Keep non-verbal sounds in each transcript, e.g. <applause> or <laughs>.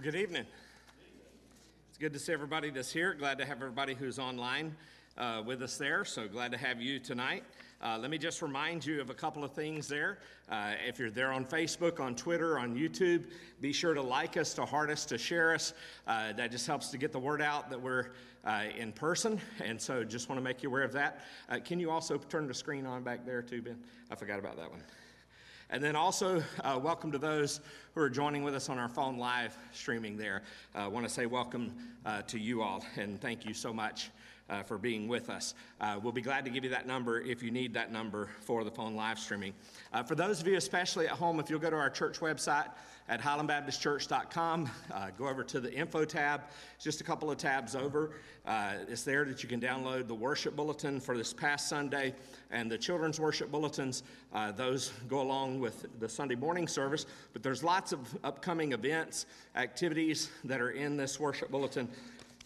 Well, good evening. It's good to see everybody that's here. Glad to have everybody who's online uh, with us there. So glad to have you tonight. Uh, let me just remind you of a couple of things there. Uh, if you're there on Facebook, on Twitter, on YouTube, be sure to like us, to heart us, to share us. Uh, that just helps to get the word out that we're uh, in person. And so just want to make you aware of that. Uh, can you also turn the screen on back there too, Ben? I forgot about that one. And then also, uh, welcome to those who are joining with us on our phone live streaming there. I uh, want to say welcome uh, to you all and thank you so much uh, for being with us. Uh, we'll be glad to give you that number if you need that number for the phone live streaming. Uh, for those of you, especially at home, if you'll go to our church website at highlandbaptistchurch.com, uh, go over to the info tab, it's just a couple of tabs over. Uh, it's there that you can download the worship bulletin for this past Sunday and the children's worship bulletins. Uh, those go along with the Sunday morning service, but there's lots of upcoming events, activities that are in this worship bulletin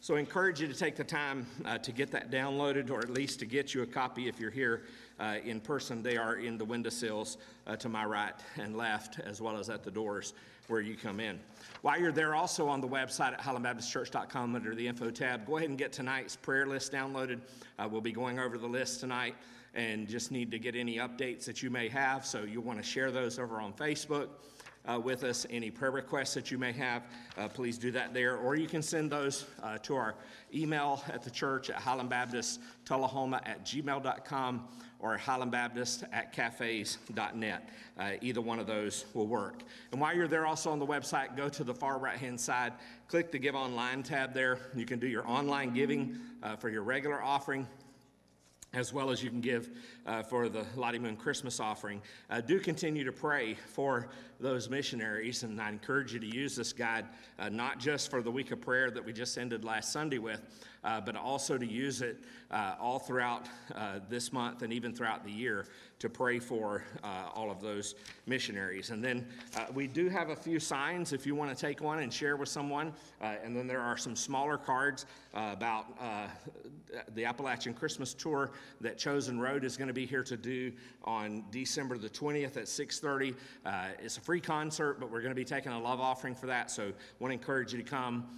so I encourage you to take the time uh, to get that downloaded or at least to get you a copy if you're here uh, in person. They are in the windowsills uh, to my right and left, as well as at the doors where you come in. While you're there, also on the website at highlandbaptistchurch.com under the info tab, go ahead and get tonight's prayer list downloaded. Uh, we'll be going over the list tonight and just need to get any updates that you may have. So you'll want to share those over on Facebook uh, with us. Any prayer requests that you may have, uh, please do that there. Or you can send those uh, to our email at the church at Highland Baptist Tullahoma at gmail.com or Highland Baptist at cafes.net. Uh, either one of those will work. And while you're there, also on the website, go to the far right hand side, click the Give Online tab there. You can do your online giving uh, for your regular offering as well as you can give uh, for the Lottie Moon Christmas offering. Uh, do continue to pray for those missionaries, and I encourage you to use this guide uh, not just for the week of prayer that we just ended last Sunday with, uh, but also to use it uh, all throughout uh, this month and even throughout the year to pray for uh, all of those missionaries. And then uh, we do have a few signs if you want to take one and share with someone. Uh, and then there are some smaller cards about the Appalachian Christmas tour that Chosen Road is going to be here to do on December the 20th at 6:30. it's a free concert, but we're going to be taking a love offering for that. So I want to encourage you to come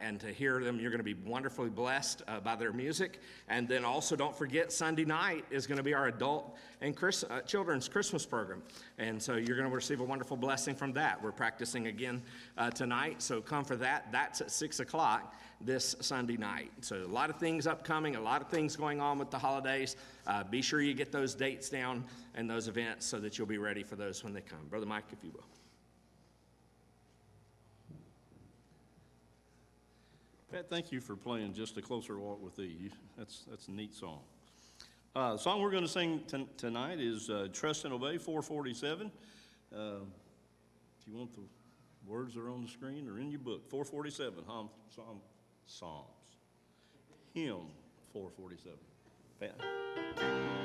and to hear them. You're going to be wonderfully blessed by their music. And then also don't forget Sunday night is going to be our adult and Chris, uh, children's Christmas program. And so you're going to receive a wonderful blessing from that. We're practicing again uh, tonight, so come for that. That's at 6 o'clock this Sunday night. So a lot of things upcoming, a lot of things going on with the holidays. Uh, be sure you get those dates down and those events so that you'll be ready for those when they come. Brother Mike, if you will. Pat, thank you for playing Just a Closer Walk with Thee. That's, that's a neat song. Uh, the song we're going to sing t- tonight is uh, Trust and Obey 447. Uh, if you want the words are on the screen or in your book, 447, hum, psalm, Psalms. Hymn 447. when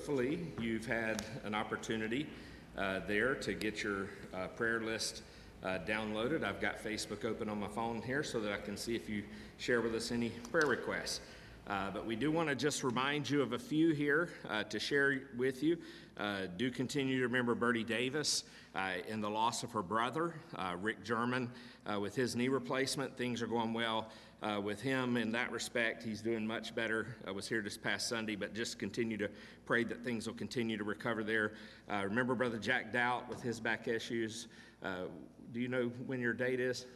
hopefully you've had an opportunity uh, there to get your uh, prayer list uh, downloaded. I've got Facebook open on my phone here so that I can see if you share with us any prayer requests. Uh, But we do want to just remind you of a few here uh, to share with you. Uh, Do continue to remember Bertie Davis uh, in the loss of her brother, uh, Rick German, with his knee replacement. Things are going well with him in that respect. He's doing much better. I was here this past Sunday, but just continue to pray that things will continue to recover there. Remember Brother Jack Doubt with his back issues. Do you know when your date is?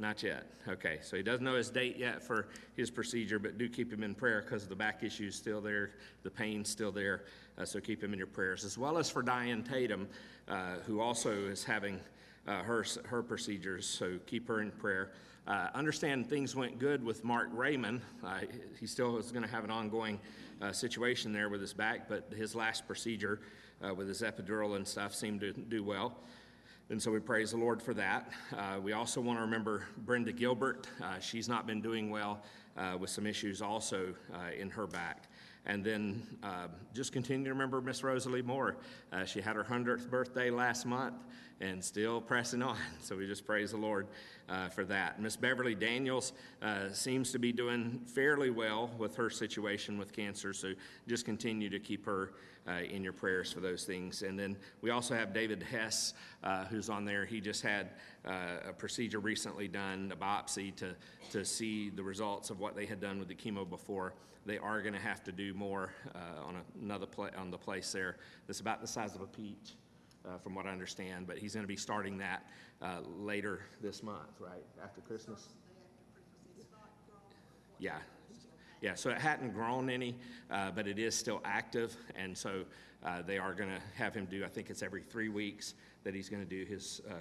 Not yet. Okay, so he doesn't know his date yet for his procedure, but do keep him in prayer because the back issue's still there, the pain's still there. Uh, so keep him in your prayers, as well as for Diane Tatum, uh, who also is having uh, her her procedures. So keep her in prayer. Uh, understand things went good with Mark Raymond. Uh, he still is going to have an ongoing uh, situation there with his back, but his last procedure with his epidural and stuff seemed to do well. And so we praise the Lord for that. Uh, we also want to remember Brenda Gilbert. Uh, she's not been doing well uh, with some issues also uh, in her back. And then uh, just continue to remember Miss Rosalie Moore. Uh, she had her 100th birthday last month and still pressing on. <laughs> So we just praise the Lord uh, for that. Miss Beverly Daniels uh, seems to be doing fairly well with her situation with cancer. So just continue to keep her uh, in your prayers for those things. And then we also have David Hess, uh, who's on there. He just had a procedure recently done, a biopsy, to, to see the results of what they had done with the chemo before. They are going to have to do more uh, on another pla- on the place there that's about the size of a peach. Uh, from what I understand, but he's going to be starting that uh, later this month, right after Christmas. Yeah, yeah, so it hadn't grown any, uh, but it is still active, and so uh, they are going to have him do, I think it's every three weeks that he's going to do his uh,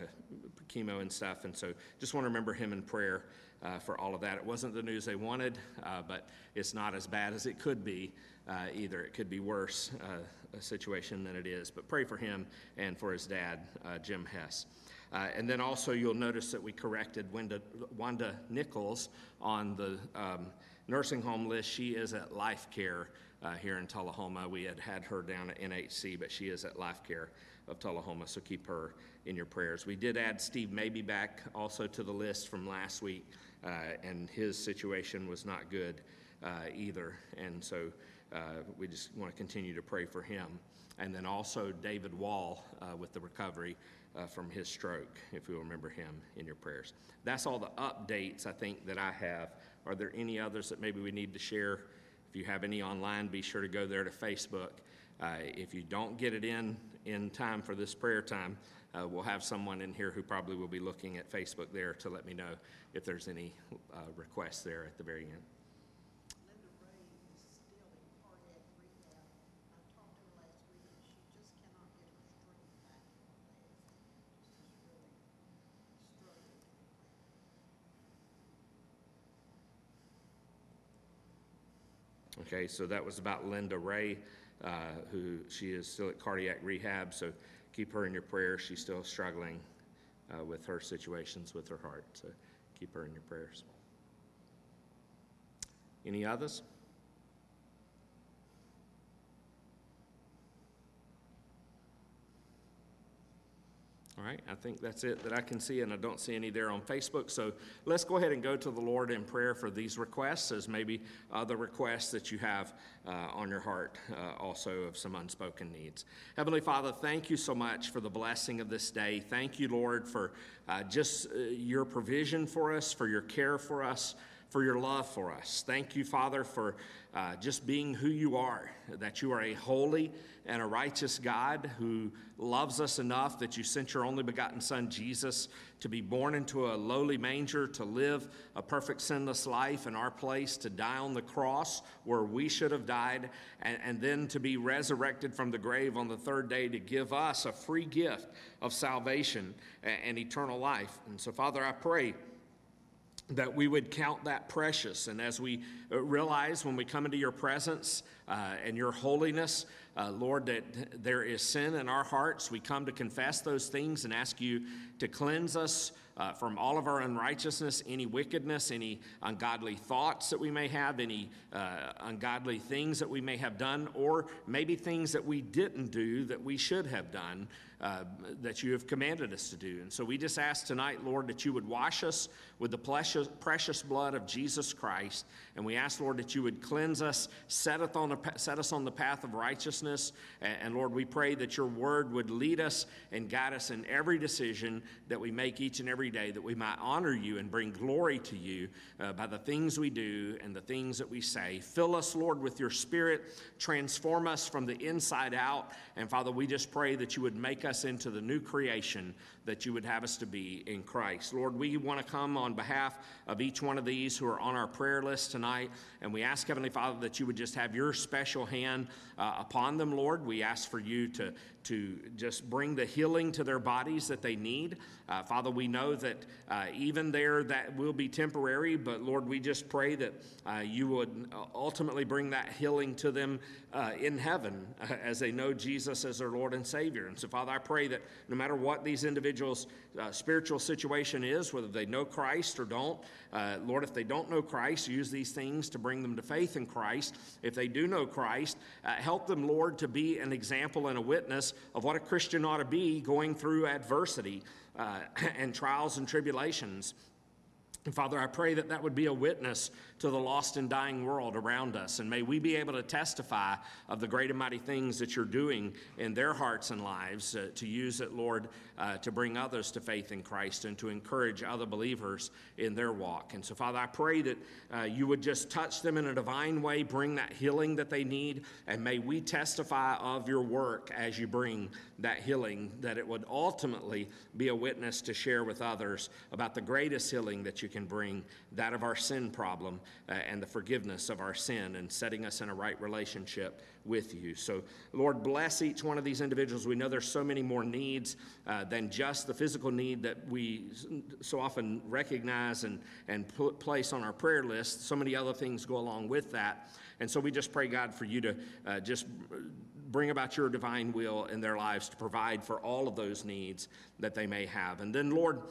chemo and stuff, and so just want to remember him in prayer uh, for all of that. It wasn't the news they wanted, uh, but it's not as bad as it could be uh, either. It could be worse, uh, a situation than it is, but pray for him and for his dad, Jim Hess. Uh, and then also, you'll notice that we corrected Wanda, Wanda Nichols on the um, nursing home list. She is at Life Care uh, here in Tullahoma. We had had her down at NHC, but she is at Life Care of Tullahoma, so keep her in your prayers. We did add Steve Maybe back also to the list from last week, uh, and his situation was not good uh, either. And so uh, we just want to continue to pray for him. And then also David Wall uh, with the recovery uh, from his stroke, if you'll remember him in your prayers. That's all the updates I think that I have. Are there any others that maybe we need to share? If you have any online, be sure to go there to Facebook. Uh, if you don't get it in in time for this prayer time, uh, we'll have someone in here who probably will be looking at Facebook there to let me know if there's any uh, requests there at the very end. Linda Ray is still in cardiac rehab. I talked to her last week, and she just cannot get her strength back in her legs. Just is really struggling. Okay, so that was about Linda Ray, uh, who she is still at cardiac rehab, so keep her in your prayers. She's still struggling uh, with her situations with her heart, so keep her in your prayers. Any others? All right, I think that's it that I can see, and I don't see any there on Facebook. So let's go ahead and go to the Lord in prayer for these requests, as maybe other requests that you have uh, on your heart, uh, also of some unspoken needs. Heavenly Father, thank you so much for the blessing of this day. Thank you, Lord, for uh, just uh, your provision for us, for your care for us for your love for us. Thank you, Father, for uh, just being who you are, that you are a holy and a righteous God who loves us enough that you sent your only begotten Son, Jesus, to be born into a lowly manger, to live a perfect sinless life in our place, to die on the cross where we should have died, and, and then to be resurrected from the grave on the third day to give us a free gift of salvation and, and eternal life. And so, Father, I pray that we would count that precious. And as we uh, realize when we come into your presence uh, and your holiness, uh, Lord, that there is sin in our hearts. We come to confess those things and ask you to cleanse us uh, from all of our unrighteousness, any wickedness, any ungodly thoughts that we may have, any uh, ungodly things that we may have done, or maybe things that we didn't do that we should have done. Uh, that you have commanded us to do. And so we just ask tonight, Lord, that you would wash us with the precious, precious blood of Jesus Christ. And we ask, Lord, that you would cleanse us, set us on the, set us on the path of righteousness. And, and Lord, we pray that your word would lead us and guide us in every decision that we make each and every day, that we might honor you and bring glory to you uh, by the things we do and the things that we say. Fill us, Lord, with your spirit. Transform us from the inside out. And Father, we just pray that you would make us into the new creation that you would have us to be in Christ. Lord, we want to come on behalf of each one of these who are on our prayer list tonight, and we ask, Heavenly Father, that you would just have your special hand uh, upon them, Lord. We ask for you to, to just bring the healing to their bodies that they need. Uh, Father, we know that uh, even there that will be temporary, but Lord, we just pray that uh, you would ultimately bring that healing to them uh, in heaven uh, as they know Jesus as their Lord and Savior. And so, Father, I pray that no matter what these individuals' uh, spiritual situation is, whether they know Christ or don't, Lord, if they don't know Christ, use these things to bring them to faith in Christ. If they do know Christ, help them, Lord, to be an example and a witness of what a Christian ought to be going through adversity uh, <clears throat> and trials and tribulations. And Father, I pray that that would be a witness to the lost and dying world around us. And may we be able to testify of the great and mighty things that you're doing in their hearts and lives uh, to use it, Lord, uh, to bring others to faith in Christ and to encourage other believers in their walk. And so, Father, I pray that uh, you would just touch them in a divine way, bring that healing that they need, and may we testify of your work as you bring that healing, that it would ultimately be a witness to share with others about the greatest healing that you can bring, that of our sin problem uh, and the forgiveness of our sin and setting us in a right relationship with you. So, Lord, bless each one of these individuals. We know there's so many more needs uh, than just the physical need that we so often recognize and, and put, place on our prayer list. So many other things go along with that. And so we just pray, God, for you to uh, just bring about your divine will in their lives to provide for all of those needs that they may have. And then, Lord,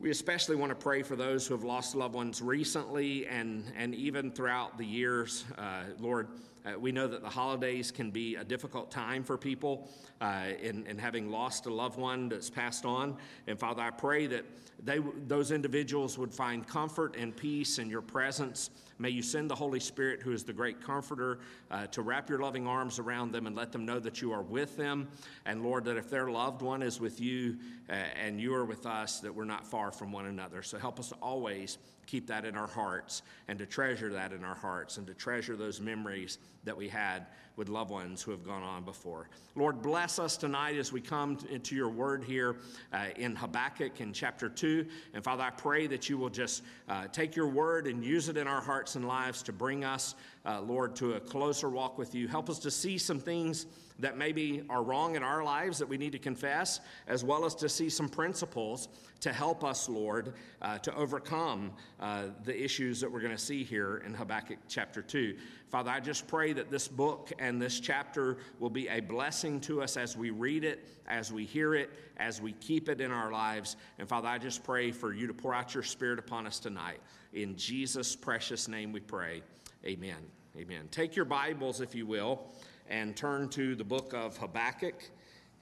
we especially want to pray for those who have lost loved ones recently and, and even throughout the years. Uh, Lord, uh, we know that the holidays can be a difficult time for people uh, in, in having lost a loved one that's passed on. And Father, I pray that they, those individuals would find comfort and peace in your presence. May you send the Holy Spirit, who is the great comforter, uh, to wrap your loving arms around them and let them know that you are with them. And Lord, that if their loved one is with you uh, and you are with us, that we're not far from one another. So help us to always keep that in our hearts and to treasure that in our hearts and to treasure those memories that we had with loved ones who have gone on before. Lord, bless us tonight as we come into your word here uh, in Habakkuk in chapter 2. And Father, I pray that you will just uh, take your word and use it in our hearts and lives to bring us, uh, Lord, to a closer walk with you. Help us to see some things that maybe are wrong in our lives that we need to confess, as well as to see some principles to help us, Lord, uh, to overcome uh, the issues that we're going to see here in Habakkuk chapter 2. Father, I just pray that this book and this chapter will be a blessing to us as we read it, as we hear it, as we keep it in our lives. And Father, I just pray for you to pour out your spirit upon us tonight. In Jesus' precious name we pray. Amen. Amen. Take your Bibles, if you will and turn to the book of Habakkuk.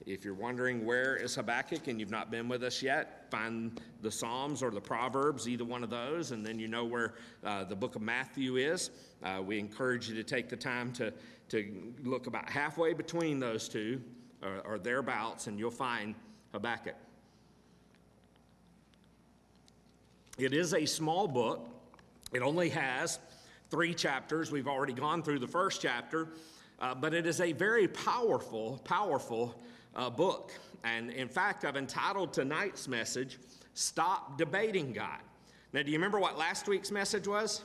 If you're wondering where is Habakkuk and you've not been with us yet, find the Psalms or the Proverbs, either one of those, and then you know where uh, the book of Matthew is. Uh, we encourage you to take the time to, to look about halfway between those two or, or thereabouts, and you'll find Habakkuk. It is a small book, it only has three chapters. We've already gone through the first chapter. Uh, but it is a very powerful, powerful uh, book. And in fact, I've entitled tonight's message, Stop Debating God. Now, do you remember what last week's message was?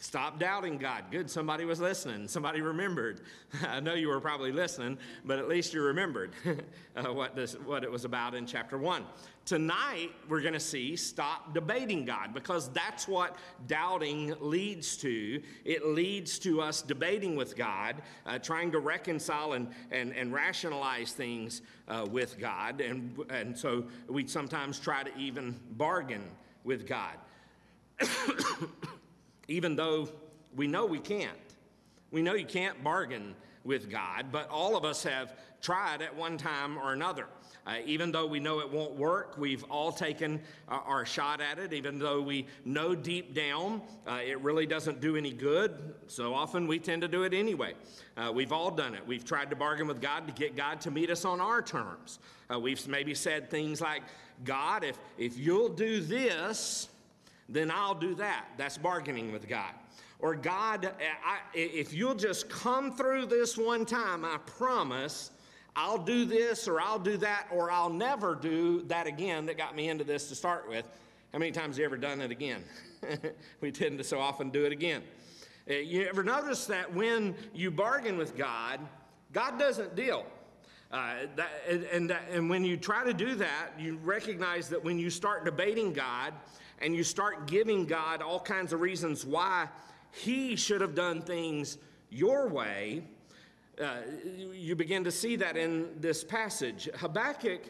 Stop doubting God. Good, somebody was listening. Somebody remembered. <laughs> I know you were probably listening, but at least you remembered <laughs> uh, what, this, what it was about in chapter 1. Tonight, we're going to see stop debating God because that's what doubting leads to. It leads to us debating with God, uh, trying to reconcile and, and, and rationalize things uh, with God. And, and so we sometimes try to even bargain with God <coughs> even though we know we can't. We know you can't bargain with God, but all of us have tried at one time or another. Uh, even though we know it won't work, we've all taken uh, our shot at it, even though we know deep down uh, it really doesn't do any good. So often we tend to do it anyway. Uh, we've all done it. We've tried to bargain with God to get God to meet us on our terms. Uh, we've maybe said things like, God, if, if you'll do this, then I'll do that. That's bargaining with God. Or, God, I, if you'll just come through this one time, I promise I'll do this or I'll do that or I'll never do that again that got me into this to start with. How many times have you ever done it again? <laughs> we tend to so often do it again. Uh, you ever notice that when you bargain with God, God doesn't deal? Uh, that, and, that, and when you try to do that, you recognize that when you start debating God, and you start giving God all kinds of reasons why He should have done things your way, uh, you begin to see that in this passage. Habakkuk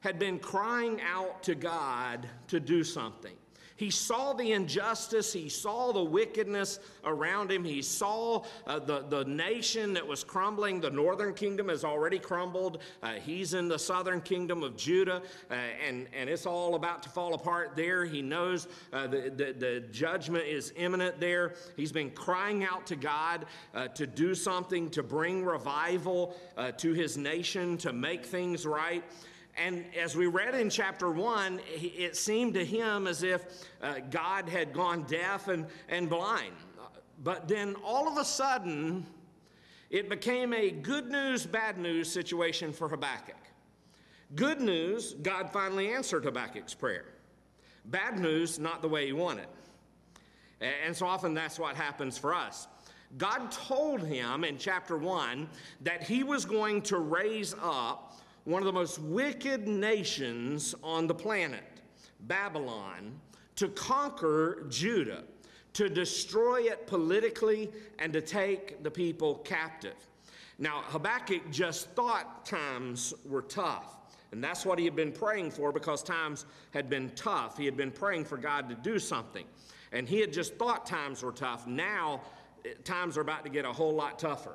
had been crying out to God to do something. He saw the injustice, he saw the wickedness around him, he saw uh, the, the nation that was crumbling. The northern kingdom has already crumbled. Uh, he's in the southern kingdom of Judah, uh, and, and it's all about to fall apart there. He knows uh, the, the, the, judgment is imminent there. He's been crying out to God uh, to do something, to bring revival uh, to his nation, to make things right. And as we read in chapter 1, it seemed to him as if uh, God had gone deaf and, and blind. But then all of a sudden, it became a good news, bad news situation for Habakkuk. Good news, God finally answered Habakkuk's prayer. Bad news, not the way he wanted. And so often that's what happens for us. God told him in chapter 1 that he was going to raise up one of the most wicked nations on the planet, Babylon, to conquer Judah, to destroy it politically, and to take the people captive. Now, Habakkuk just thought times were tough. And that's what he had been praying for because times had been tough. He had been praying for God to do something. And he had just thought times were tough. Now, eh, times are about to get a whole lot tougher.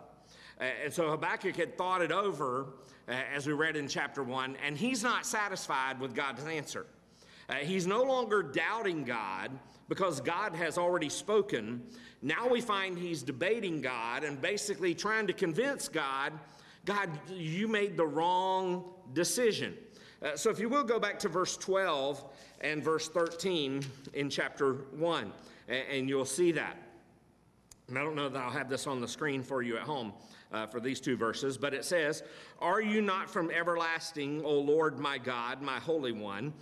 And so Habakkuk had thought it over uh, as we read in chapter 1, and he's not satisfied with God's answer. Uh, he's no longer doubting God because God has already spoken. Now we find he's debating God and basically trying to convince God, God, you made the wrong decision. Uh, so if you will go back to verse 12 and verse 13 in chapter 1, and, and you'll see that. And I don't know that I'll have this on the screen for you at home uh, for these two verses, but it says, Are you not from everlasting, O Lord my God, my Holy One?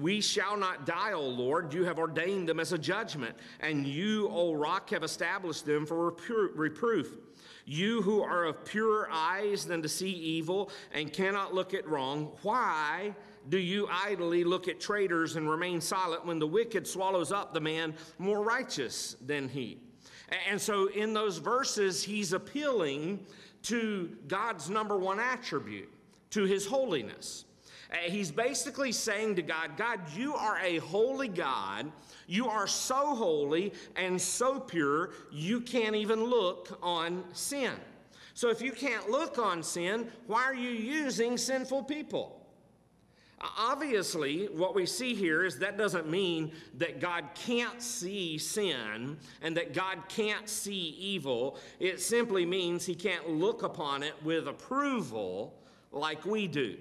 We shall not die, O Lord. You have ordained them as a judgment, and you, O rock, have established them for reproof. You who are of purer eyes than to see evil and cannot look at wrong, why do you idly look at traitors and remain silent when the wicked swallows up the man more righteous than he? And so in those verses, he's appealing to God's number one attribute, to his holiness. He's basically saying to God, God, you are a holy God. You are so holy and so pure, you can't even look on sin. So if you can't look on sin, why are you using sinful people? Obviously, what we see here is that doesn't mean that God can't see sin and that God can't see evil. It simply means he can't look upon it with approval like we do.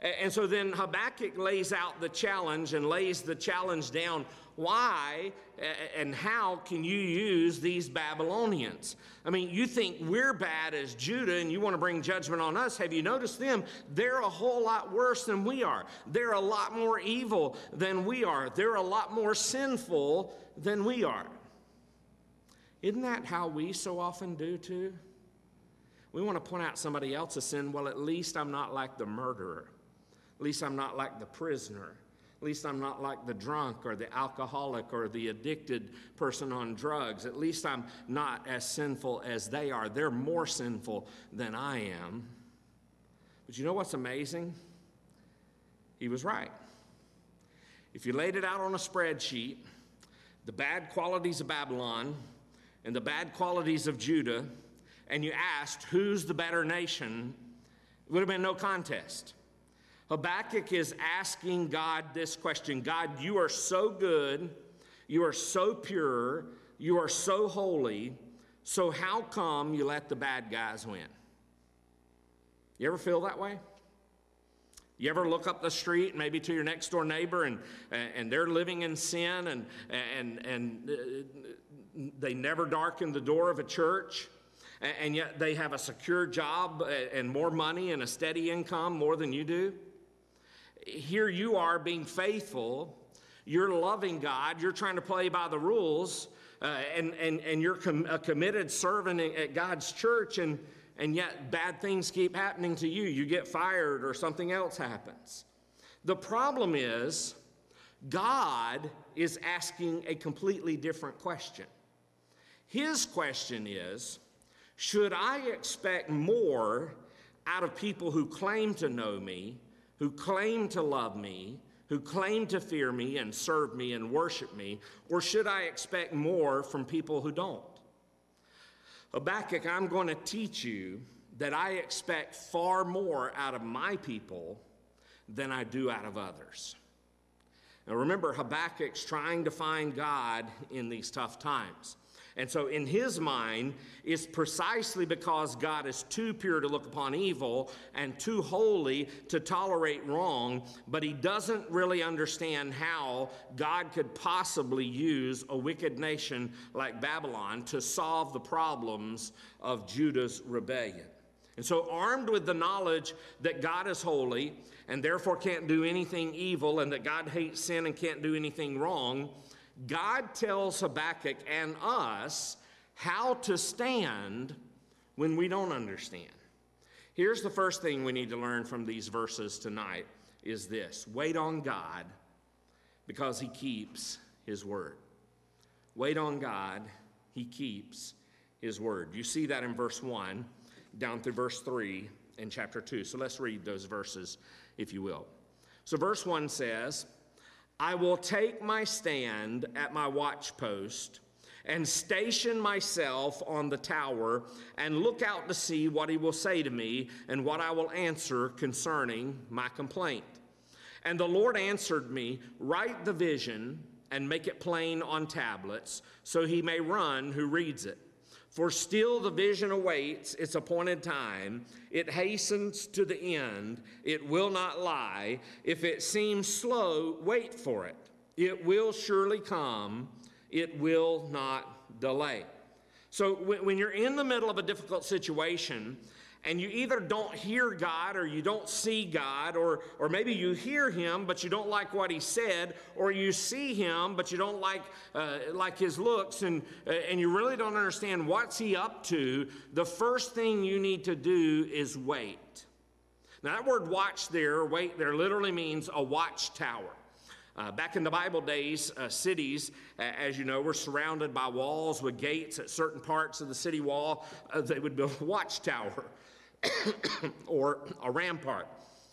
And so then Habakkuk lays out the challenge and lays the challenge down why and how can you use these Babylonians? I mean, you think we're bad as Judah and you want to bring judgment on us. Have you noticed them? They're a whole lot worse than we are. They're a lot more evil than we are. They're a lot more sinful than we are. Isn't that how we so often do too? We want to point out somebody else's sin. Well, at least I'm not like the murderer. At least I'm not like the prisoner. At least I'm not like the drunk or the alcoholic or the addicted person on drugs. At least I'm not as sinful as they are. They're more sinful than I am. But you know what's amazing? He was right. If you laid it out on a spreadsheet, the bad qualities of Babylon and the bad qualities of Judah, and you asked who's the better nation, it would have been no contest. Habakkuk is asking God this question God, you are so good, you are so pure, you are so holy, so how come you let the bad guys win? You ever feel that way? You ever look up the street, maybe to your next door neighbor, and, and they're living in sin and, and, and uh, they never darken the door of a church, and yet they have a secure job and more money and a steady income more than you do? Here you are being faithful, you're loving God, you're trying to play by the rules, uh, and, and, and you're com- a committed servant at God's church, and, and yet bad things keep happening to you. You get fired or something else happens. The problem is, God is asking a completely different question. His question is Should I expect more out of people who claim to know me, who claim to love me, who claim to fear me and serve me and worship me, or should I expect more from people who don't? Habakkuk, I'm going to teach you that I expect far more out of my people than I do out of others. Now remember, Habakkuk's trying to find God in these tough times. And so, in his mind, it's precisely because God is too pure to look upon evil and too holy to tolerate wrong, but he doesn't really understand how God could possibly use a wicked nation like Babylon to solve the problems of Judah's rebellion. And so, armed with the knowledge that God is holy and therefore can't do anything evil, and that God hates sin and can't do anything wrong, God tells Habakkuk and us how to stand when we don't understand. Here's the first thing we need to learn from these verses tonight is this. Wait on God because he keeps his word. Wait on God, he keeps his word. You see that in verse 1 down through verse 3 in chapter 2. So let's read those verses if you will. So verse 1 says, I will take my stand at my watchpost and station myself on the tower and look out to see what he will say to me and what I will answer concerning my complaint. And the Lord answered me, Write the vision and make it plain on tablets, so he may run who reads it. For still the vision awaits its appointed time. It hastens to the end. It will not lie. If it seems slow, wait for it. It will surely come. It will not delay. So when you're in the middle of a difficult situation, and you either don't hear God or you don't see God, or, or maybe you hear Him but you don't like what He said, or you see Him but you don't like, uh, like His looks, and, uh, and you really don't understand what's He up to, the first thing you need to do is wait. Now, that word watch there, wait there, literally means a watchtower. Uh, back in the Bible days, uh, cities, uh, as you know, were surrounded by walls with gates at certain parts of the city wall. Uh, they would build a watchtower. Or a rampart.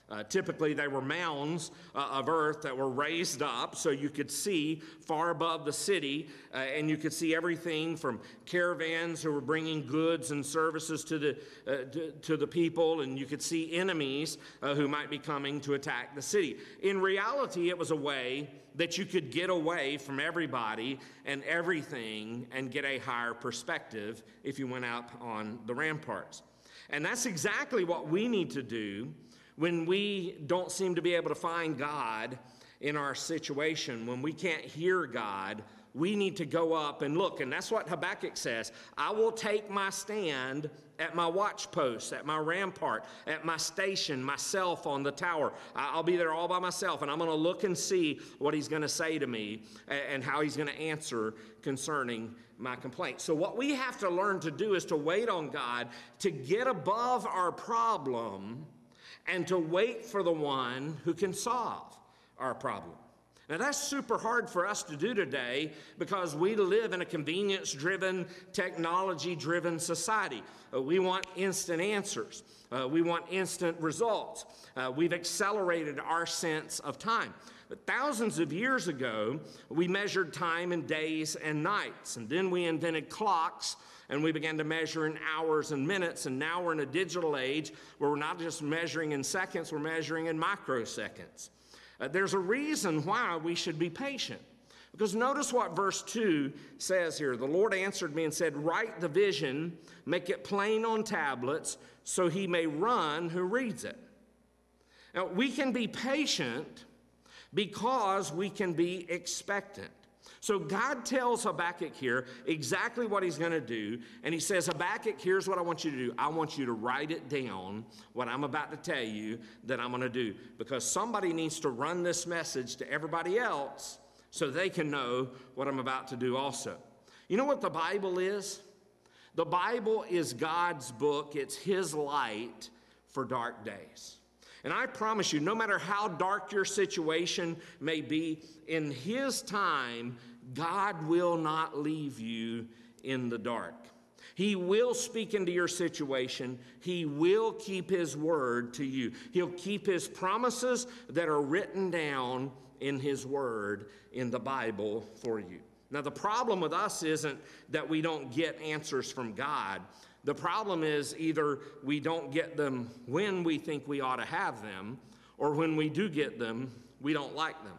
Uh, typically, they were mounds uh, of earth that were raised up so you could see far above the city, uh, and you could see everything from caravans who were bringing goods and services to the, uh, to, to, the people, and you could see enemies uh, who might be coming to attack the city. In reality, it was a way that you could get away from everybody and everything and get a higher perspective if you went out on the ramparts. And that's exactly what we need to do when we don't seem to be able to find God in our situation, when we can't hear God we need to go up and look. And that's what Habakkuk says I will take my stand at my watchpost, at my rampart, at my station, myself on the tower. I'll be there all by myself, and I'm going to look and see what he's going to say to me and how he's going to answer concerning my complaint. So, what we have to learn to do is to wait on God to get above our problem and to wait for the one who can solve our problem. Now, that's super hard for us to do today because we live in a convenience driven, technology driven society. Uh, we want instant answers, uh, we want instant results. Uh, we've accelerated our sense of time. But thousands of years ago, we measured time in days and nights, and then we invented clocks and we began to measure in hours and minutes. And now we're in a digital age where we're not just measuring in seconds, we're measuring in microseconds. Uh, there's a reason why we should be patient. Because notice what verse 2 says here. The Lord answered me and said, Write the vision, make it plain on tablets, so he may run who reads it. Now, we can be patient because we can be expectant. So God tells Habakkuk here exactly what he's going to do. And he says, Habakkuk, here's what I want you to do. I want you to write it down, what I'm about to tell you that I'm going to do. Because somebody needs to run this message to everybody else so they can know what I'm about to do also. You know what the Bible is? The Bible is God's book, it's His light for dark days. And I promise you, no matter how dark your situation may be, in His time, God will not leave you in the dark. He will speak into your situation. He will keep His word to you. He'll keep His promises that are written down in His word in the Bible for you. Now, the problem with us isn't that we don't get answers from God. The problem is either we don't get them when we think we ought to have them, or when we do get them, we don't like them.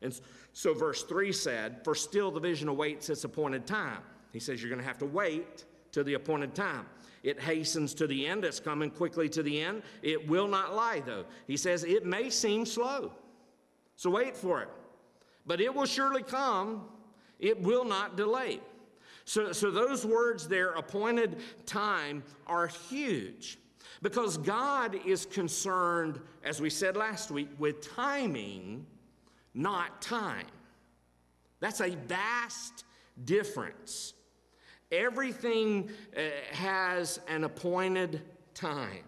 And so, verse 3 said, For still the vision awaits its appointed time. He says, You're going to have to wait till the appointed time. It hastens to the end, it's coming quickly to the end. It will not lie, though. He says, It may seem slow. So, wait for it. But it will surely come, it will not delay. So, so those words there, appointed time, are huge because God is concerned, as we said last week, with timing, not time. That's a vast difference. Everything uh, has an appointed time.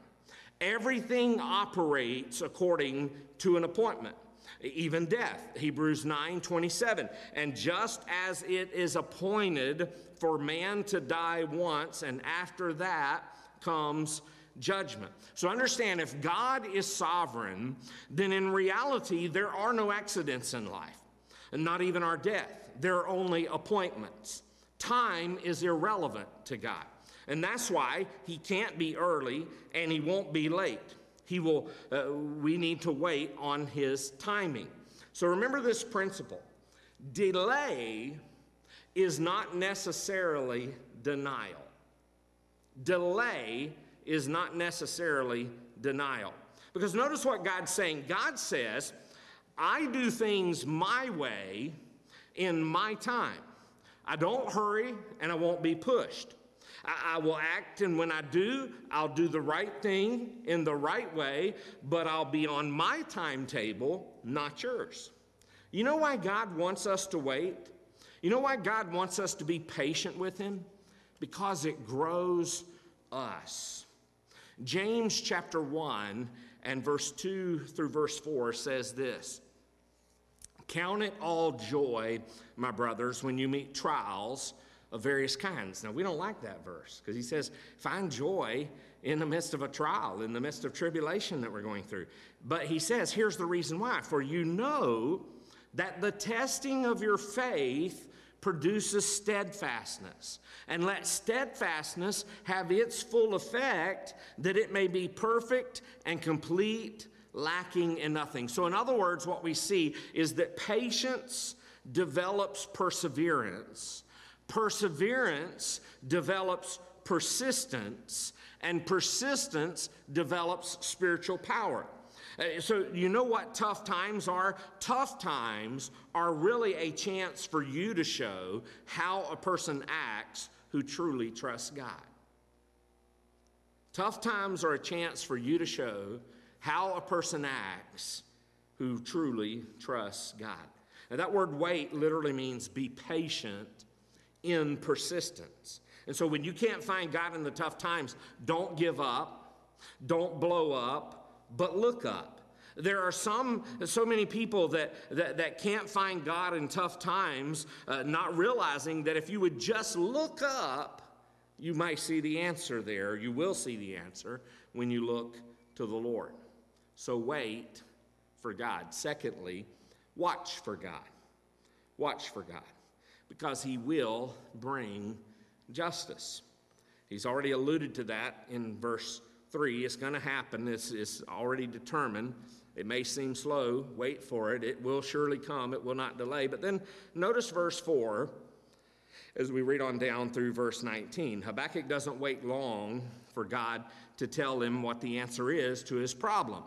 Everything operates according to an appointment even death. Hebrews 9 27 and just as it is appointed for man to die once and after that comes judgment. So understand if god is sovereign then in reality there are no accidents in life and not even our death. There are only appointments. Time is irrelevant to god. And that's why he can't be early and he won't be late he will, uh, we need to wait on his timing. So remember this principle delay is not necessarily denial. Delay is not necessarily denial. Because notice what God's saying. God says, I do things my way in my time. I don't hurry and I won't be pushed. I, I, will act, and when I do, I'll do the right thing in the right way, but I'll be on my timetable, not yours. You know why God wants us to wait? You know why God wants us to be patient with Him? Because it grows us. James chapter 1 and verse 2 through verse 4 says this Count it all joy, my brothers, when you meet trials of various kinds. Now, we don't like that verse because he says, find joy in the midst of a trial, in the midst of tribulation that we're going through. But he says, here's the reason why. For you know that the testing of your faith produces steadfastness. And let steadfastness have its full effect, that it may be perfect and complete, lacking in nothing. So, in other words, what we see is that patience develops perseverance Perseverance develops persistence, and persistence develops spiritual power. Uh, So, you know what tough times are? Tough times are really a chance for you to show how a person acts who truly trusts God. Tough times are a chance for you to show how a person acts who truly trusts God. Now, that word wait literally means be patient in persistence. And so, when you can't find God in the tough times, don't give up, don't blow up, but look up. There are some, so many people that, that, that can't find God in tough times, uh, not realizing that if you would just look up, you might see the answer there. You will see the answer when you look to the Lord. So wait for God. Secondly, watch for God. Watch for God because He will bring justice. He's already alluded to that in verse 3. It's going to happen, it's, it's already determined. It may seem slow, wait for it. It will surely come, it will not delay. But then notice verse 4 as we read on down through verse 19. Habakkuk doesn't wait long for God to tell him what the answer is to his problem.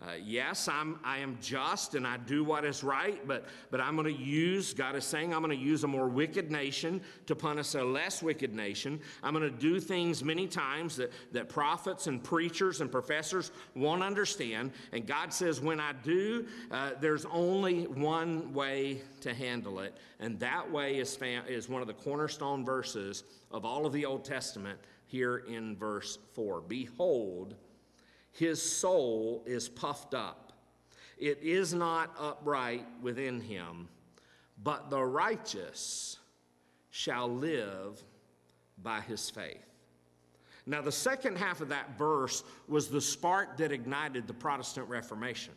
Uh, yes, I'm, I am just and I do what is right, but, but I'm going to use, God is saying, I'm going to use a more wicked nation to punish a less wicked nation. I'm going to do things many times that, that prophets and preachers and professors won't understand. And God says, when I do, uh, there's only one way to handle it. And that way is, is one of the cornerstone verses of all of the Old Testament here in verse 4. Behold, his soul is puffed up. It is not upright within him, but the righteous shall live by his faith. Now, the second half of that verse was the spark that ignited the Protestant Reformation.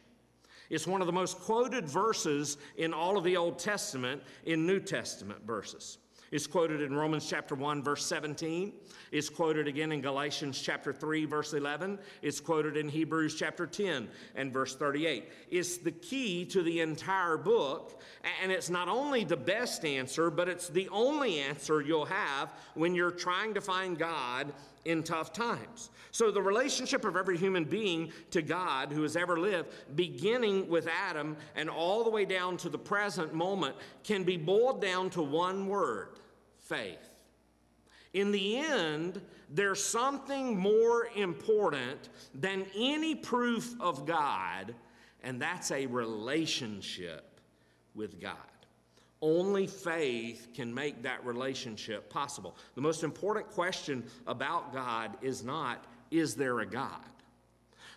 It's one of the most quoted verses in all of the Old Testament in New Testament verses. It's quoted in Romans chapter 1, verse 17. It's quoted again in Galatians chapter 3, verse 11. It's quoted in Hebrews chapter 10 and verse 38. It's the key to the entire book, and it's not only the best answer, but it's the only answer you'll have when you're trying to find God in tough times. So, the relationship of every human being to God who has ever lived, beginning with Adam and all the way down to the present moment, can be boiled down to one word faith. In the end, there's something more important than any proof of God, and that's a relationship with God. Only faith can make that relationship possible. The most important question about God is not, is there a God?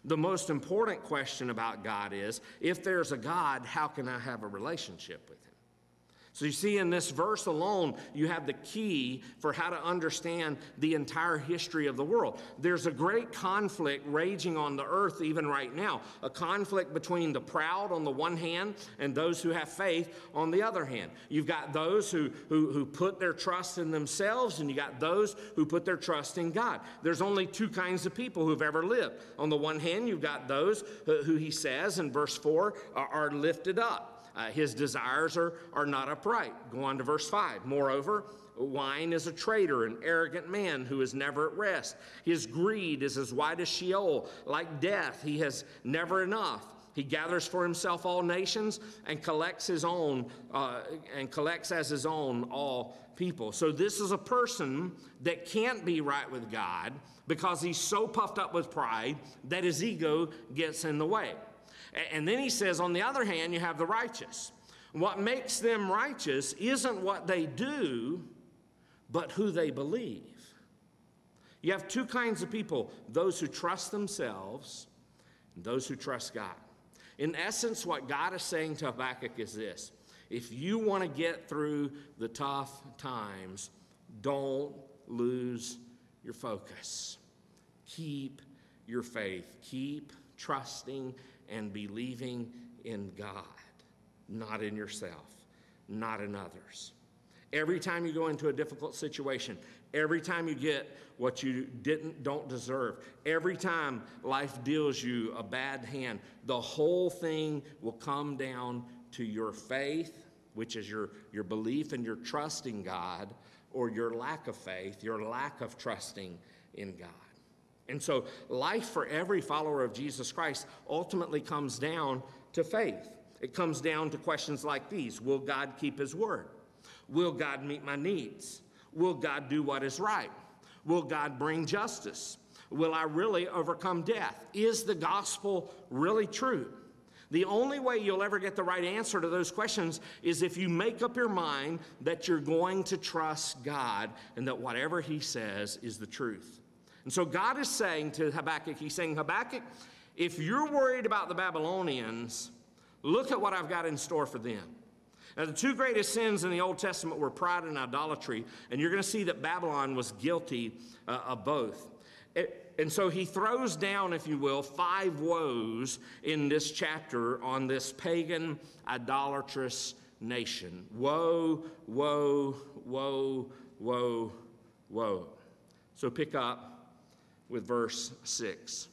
The most important question about God is, if there's a God, how can I have a relationship with Him? So you see, in this verse alone, you have the key for how to understand the entire history of the world. There's a great conflict raging on the earth even right now a conflict between the proud on the one hand and those who have faith on the other hand. You've got those who, who, who put their trust in themselves, and you got those who put their trust in God. There's only two kinds of people who've ever lived. On the one hand, you've got those who, who he says in verse 4 are, are lifted up. Uh, his desires are, are not upright. Go on to verse 5. Moreover, wine is a traitor, an arrogant man who is never at rest. His greed is as wide as Sheol, like death. He has never enough. He gathers for himself all nations and collects his own, uh, and collects as his own all people. So this is a person that can't be right with God because he's so puffed up with pride that his ego gets in the way. And then he says, on the other hand, you have the righteous. What makes them righteous isn't what they do, but who they believe. You have two kinds of people those who trust themselves and those who trust God. In essence, what God is saying to Habakkuk is this if you want to get through the tough times, don't lose your focus. Keep your faith. Keep trusting and believing in God, not in yourself, not in others. Every time you go into a difficult situation, every time you get what you didn't don't deserve, every time life deals you a bad hand, the whole thing will come down to your faith, which is your, your belief and your trust in God, or your lack of faith, your lack of trusting in God. And so, life for every follower of Jesus Christ ultimately comes down to faith. It comes down to questions like these Will God keep his word? Will God meet my needs? Will God do what is right? Will God bring justice? Will I really overcome death? Is the gospel really true? The only way you'll ever get the right answer to those questions is if you make up your mind that you're going to trust God and that whatever He says is the truth. And so God is saying to Habakkuk, He's saying, Habakkuk, if you're worried about the Babylonians, look at what I've got in store for them. Now, the two greatest sins in the Old Testament were pride and idolatry, and you're going to see that Babylon was guilty uh, of both. It, and so he throws down, if you will, five woes in this chapter on this pagan, idolatrous nation. Woe, woe, woe, woe, woe. So pick up with verse 6.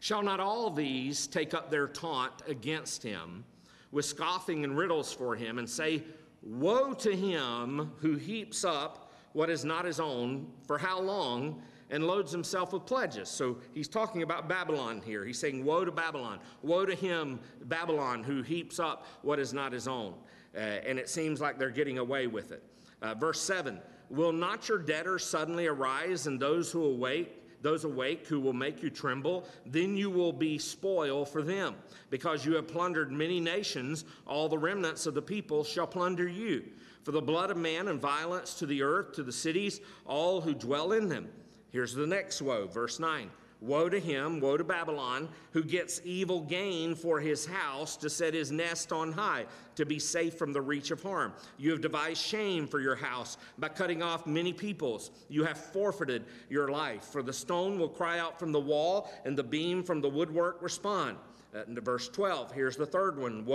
Shall not all these take up their taunt against him with scoffing and riddles for him and say, Woe to him who heaps up what is not his own, for how long? and loads himself with pledges. So he's talking about Babylon here. He's saying, Woe to Babylon. Woe to him, Babylon, who heaps up what is not his own. Uh, and it seems like they're getting away with it. Uh, verse 7 Will not your debtors suddenly arise, and those who awake? Those awake who will make you tremble, then you will be spoil for them. Because you have plundered many nations, all the remnants of the people shall plunder you. For the blood of man and violence to the earth, to the cities, all who dwell in them. Here's the next woe, verse 9. Woe to him, woe to Babylon, who gets evil gain for his house to set his nest on high, to be safe from the reach of harm. You have devised shame for your house by cutting off many peoples. You have forfeited your life, for the stone will cry out from the wall, and the beam from the woodwork respond. Uh, verse 12, here's the third one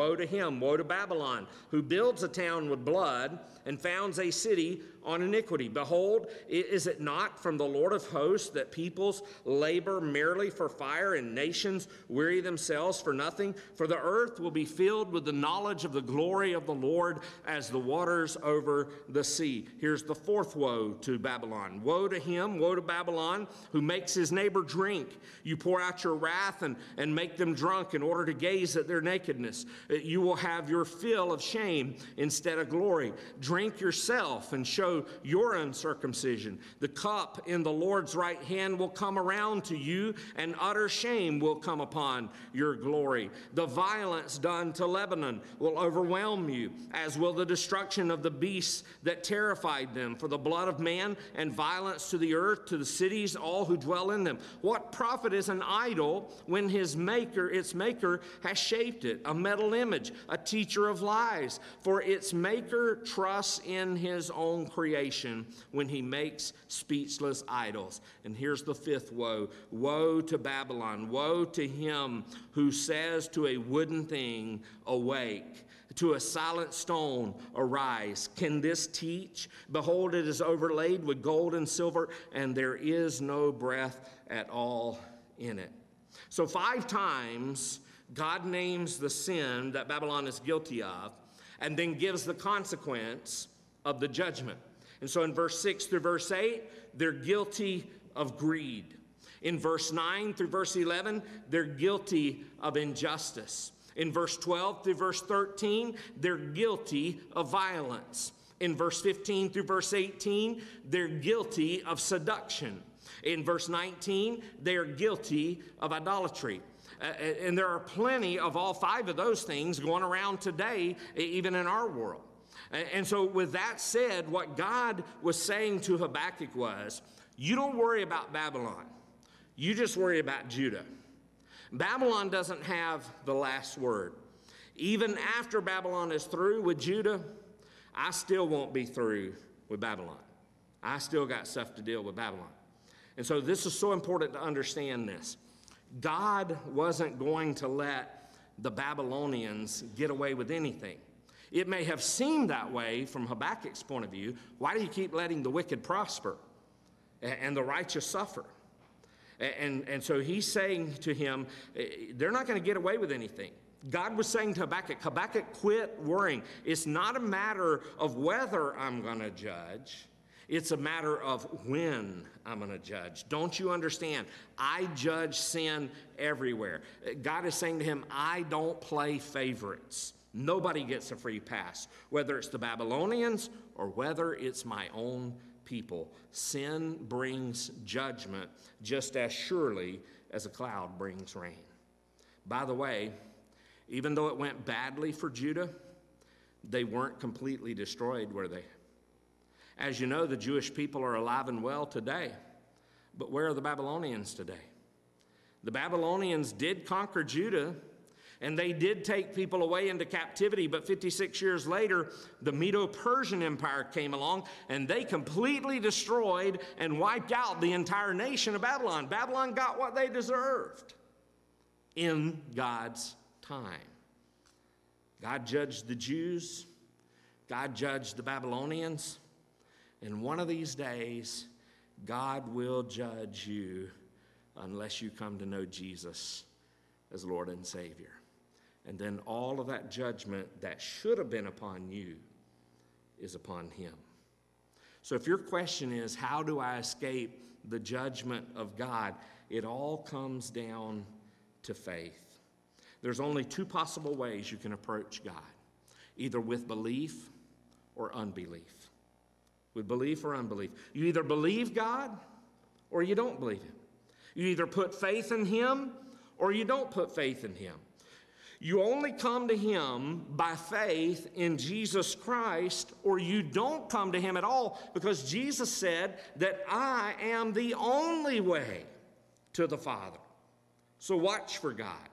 On iniquity. Behold, is it not from the Lord of hosts that peoples labor merely for fire and nations weary themselves for nothing? For the earth will be filled with the knowledge of the glory of the Lord as the waters over the sea. Here's the fourth woe to Babylon Woe to him, woe to Babylon, who makes his neighbor drink. You pour out your wrath and, and make them drunk in order to gaze at their nakedness. Uh, you will have your fill of shame instead of glory. Drink yourself and show show your uncircumcision. The cup in the Lord's right hand will come around to you, and utter shame will come upon your glory. The violence done to Lebanon will overwhelm you, as will the destruction of the beasts that terrified them. For the blood of man and violence to the earth, to the cities, all who dwell in them. What profit is an idol when his maker, its maker, has shaped it? A metal image, a teacher of lies. For its maker trusts in his own creation when he makes speechless idols. And here's the fifth woe Woe to Babylon! Woe to him who says to a wooden thing, Awake! to a silent stone arise. Can this teach? Behold, it is overlaid with gold and silver, and there is no breath at all in it. So, five times, God names the sin that Babylon is guilty of, and then gives the consequence of the judgment. And so in verse 6 through verse 8, they're guilty of greed. In verse 9 through verse 11, they're guilty of injustice. In verse 12 through verse 13, they're guilty of violence. In verse 15 through verse 18, they're guilty of seduction. In verse 19, they're guilty of idolatry. Uh, and there are plenty of all five of those things going around today, even in our world. And so, with that said, what God was saying to Habakkuk was, You don't worry about Babylon, you just worry about Judah. Babylon doesn't have the last word. Even after Babylon is through with Judah, I still won't be through with Babylon. I still got stuff to deal with Babylon. And so, this is so important to understand this. God wasn't going to let the Babylonians get away with anything. It may have seemed that way from Habakkuk's point of view. Why do you keep letting the wicked prosper and the righteous suffer? And, and so he's saying to him, eh, they're not going to get away with anything. God was saying to Habakkuk, Habakkuk, quit worrying. It's not a matter of whether I'm going to judge, It's a matter of when I'm going to judge. Don't you understand? I judge sin everywhere. God is saying to him, I don't play favorites. Nobody gets a free pass, whether it's the Babylonians or whether it's my own people. Sin brings judgment just as surely as a cloud brings rain. By the way, even though it went badly for Judah, they weren't completely destroyed, were they? As you know, the Jewish people are alive and well today. But where are the Babylonians today? The Babylonians did conquer Judah and they did take people away into captivity, but 56 years later, the Medo Persian Empire came along and they completely destroyed and wiped out the entire nation of Babylon. Babylon got what they deserved in God's time. God judged the Jews, God judged the Babylonians, and one of these days, God will judge you unless you come to know Jesus as Lord and Savior. And then all of that judgment that should have been upon you is upon Him. So if your question is, how do I escape the judgment of God? It all comes down to faith. There's only two possible ways you can approach God either with belief or unbelief. With belief or unbelief. You either believe God or you don't believe Him. You either put faith in Him or you don't put faith in Him. You only come to Him by faith in Jesus Christ, or you don't come to Him at all because Jesus said that I am the only way to the Father. So watch for God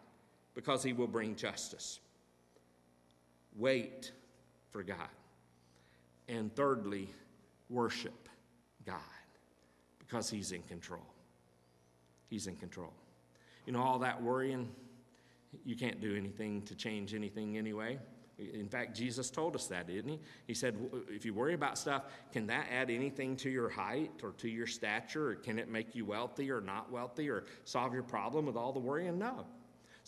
because He will bring justice. Wait for God. And thirdly, worship God because He's in control. He's in control. You know, all that worrying, you can't do anything to change anything anyway. In fact, Jesus told us that, didn't he? He said, if you worry about stuff, can that add anything to your height or to your stature? Or can it make you wealthy or not wealthy or solve your problem with all the worrying? No.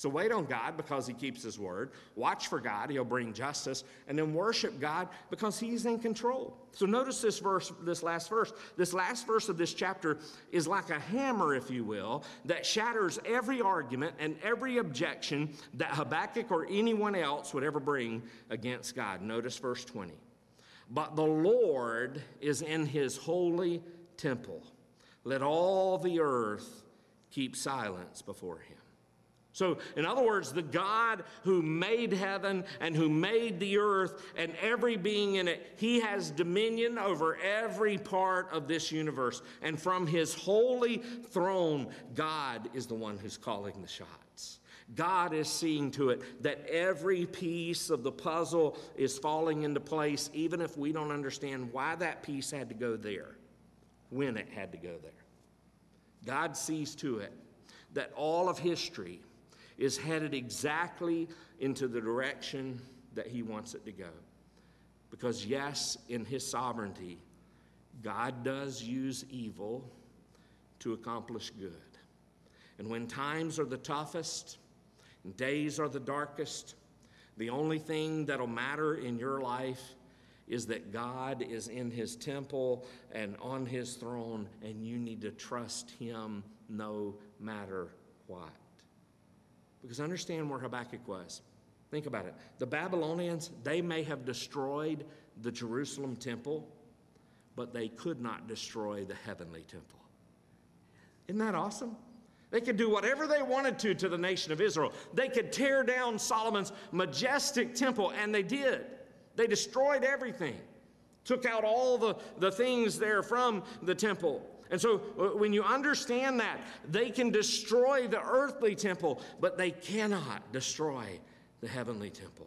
So wait on God because He keeps His word. Watch for God, He'll bring justice. And then worship God because He's in control. So notice this verse, this last verse. This last verse of this chapter is like a hammer, if you will, that shatters every argument and every objection that Habakkuk or anyone else would ever bring against God. Notice verse 20. But the Lord is in His holy temple. Let all the earth keep silence before Him. So, in other words, the God who made heaven and who made the earth and every being in it, he has dominion over every part of this universe. And from his holy throne, God is the one who's calling the shots. God is seeing to it that every piece of the puzzle is falling into place, even if we don't understand why that piece had to go there, when it had to go there. God sees to it that all of history is headed exactly into the direction that He wants it to go. Because, yes, in His sovereignty, God does use evil to accomplish good. And when times are the toughest and days are the darkest, the only thing that'll matter in your life is that God is in his temple and on his throne, and you need to trust him no matter what. Because understand where Habakkuk was. Think about it. The Babylonians, they may have destroyed the Jerusalem temple, but they could not destroy the heavenly temple. Isn't that awesome? They could do whatever they wanted to to the nation of Israel. They could tear down Solomon's majestic temple, and they did. They destroyed everything, took out all the, the things there from the temple. And so uh, when you understand that, they can destroy the earthly temple, but they cannot destroy the heavenly temple.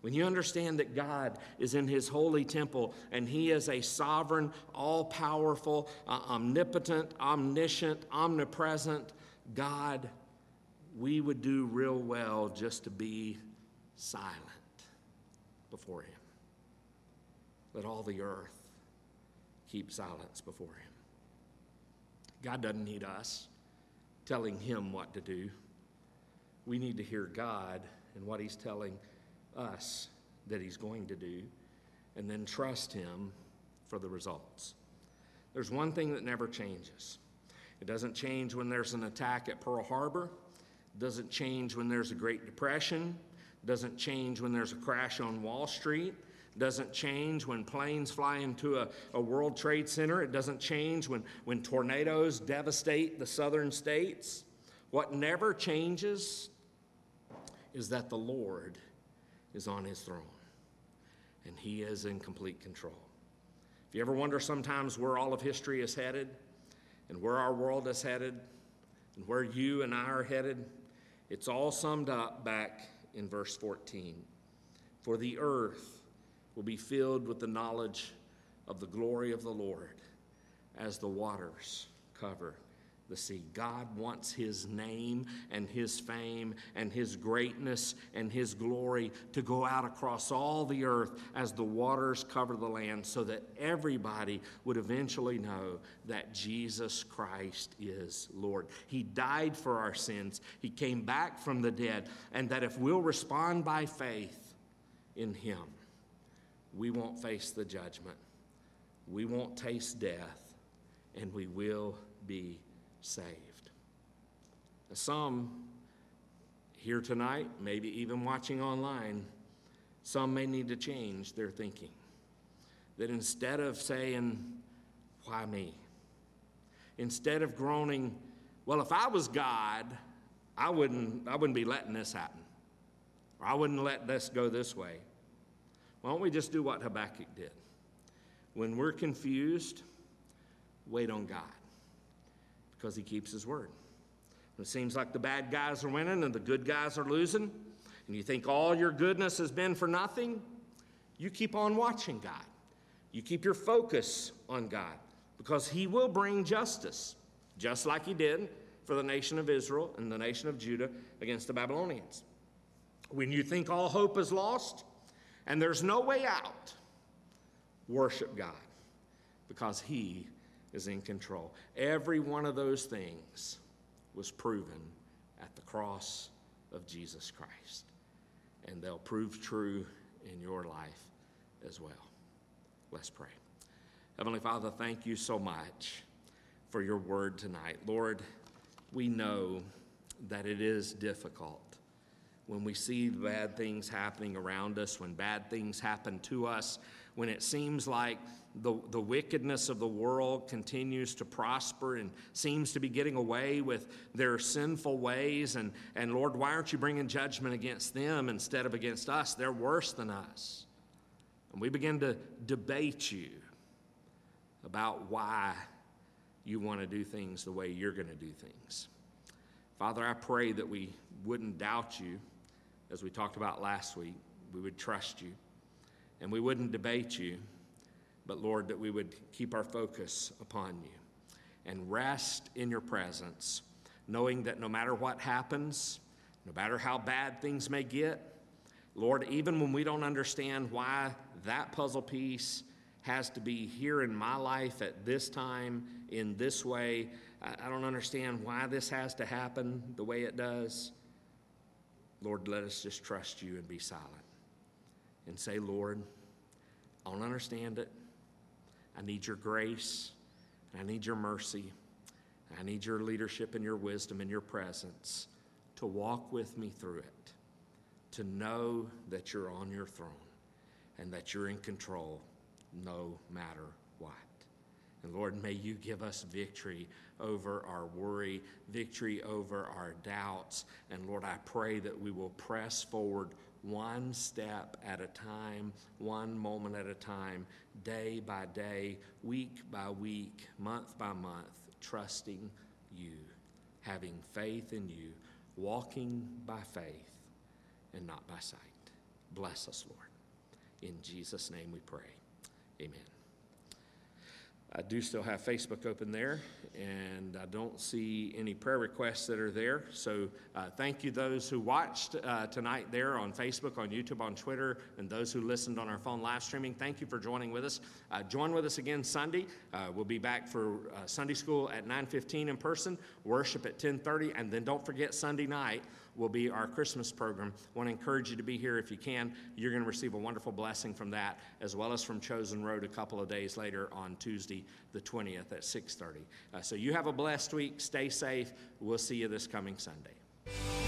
When you understand that God is in his holy temple and he is a sovereign, all powerful, uh, omnipotent, omniscient, omnipresent God, we would do real well just to be silent before him. Let all the earth keep silence before him. God doesn't need us telling him what to do. We need to hear God and what he's telling us that he's going to do, and then trust him for the results. there's one thing that never changes. It doesn't change when there's an attack at Pearl Harbor, It doesn't change when there's a Great Depression, It doesn't change when there's a crash on Wall Street, doesn't change when planes fly into a, a World Trade Center, it doesn't change when, when tornadoes devastate the southern states. What never changes is that the Lord is on his throne and he is in complete control. If you ever wonder sometimes where all of history is headed and where our world is headed and where you and I are headed, it's all summed up back in verse 14. For the earth will be filled with the knowledge of the glory of the Lord as the waters cover the sea. God wants His name and His fame and His greatness and His glory to go out across all the earth as the waters cover the land so that everybody would eventually know that Jesus Christ is Lord. He died for our sins, He came back from the dead, and that if we'll respond by faith in Him, we won't face the judgment, we won't taste death, and we will be saved. Some here tonight, maybe even watching online, some may need to change their thinking. That instead of saying, Why me? Instead of groaning, Well, if I was God, I wouldn't, I wouldn't be letting this happen. Or I wouldn't let this go this way. Why don't we just do what Habakkuk did? When we're confused, wait on God because he keeps his word. It seems like the bad guys are winning and the good guys are losing, and you think all your goodness has been for nothing, you keep on watching God. You keep your focus on God because he will bring justice, just like he did for the nation of Israel and the nation of Judah against the Babylonians. When you think all hope is lost and there's no way out, worship God because he is in control. Every one of those things was proven at the cross of Jesus Christ, and they'll prove true in your life as well. Let's pray. Heavenly Father, thank you so much for your word tonight. Lord, we know that it is difficult when we see bad things happening around us, when bad things happen to us, when it seems like the, the wickedness of the world continues to prosper and seems to be getting away with their sinful ways. And, and Lord, why aren't you bringing judgment against them instead of against us? They're worse than us. And we begin to debate you about why you want to do things the way you're going to do things. Father, I pray that we wouldn't doubt you, as we talked about last week. We would trust you, and we wouldn't debate you but Lord, that we would keep our focus upon you and rest in your presence, knowing that no matter what happens, no matter how bad things may get, Lord, even when we don't understand why that puzzle piece has to be here in my life at this time, in this way, I don't understand why this has to happen the way it does. Lord, let us just trust you and be silent and say, Lord, I don't understand it. I need your grace. I need your mercy. I need your leadership and your wisdom and your presence to walk with me through it, to know that you're on your throne and that you're in control no matter. And Lord, may you give us victory over our worry, victory over our doubts. And Lord, I pray that we will press forward one step at a time, one moment at a time, day by day, week by week, month by month, trusting you, having faith in you, walking by faith and not by sight. Bless us, Lord. In Jesus' name we pray. Amen. I do still have Facebook open there, and I don't see any prayer requests that are there. So uh, thank you, those who watched uh, tonight there on Facebook, on YouTube, on Twitter, and those who listened on our phone live streaming. Thank you for joining with us. Uh, join with us again Sunday. Uh, we'll be back for uh, Sunday school at 9:15 in person, worship at 10:30, and then don't forget Sunday night will be our Christmas program. I want to encourage you to be here if you can. You're going to receive a wonderful blessing from that, as well as from Chosen Road a couple of days later on Tuesday the 20th at 6:30. Uh, So you have a blessed week, stay safe, we'll see you this coming Sunday.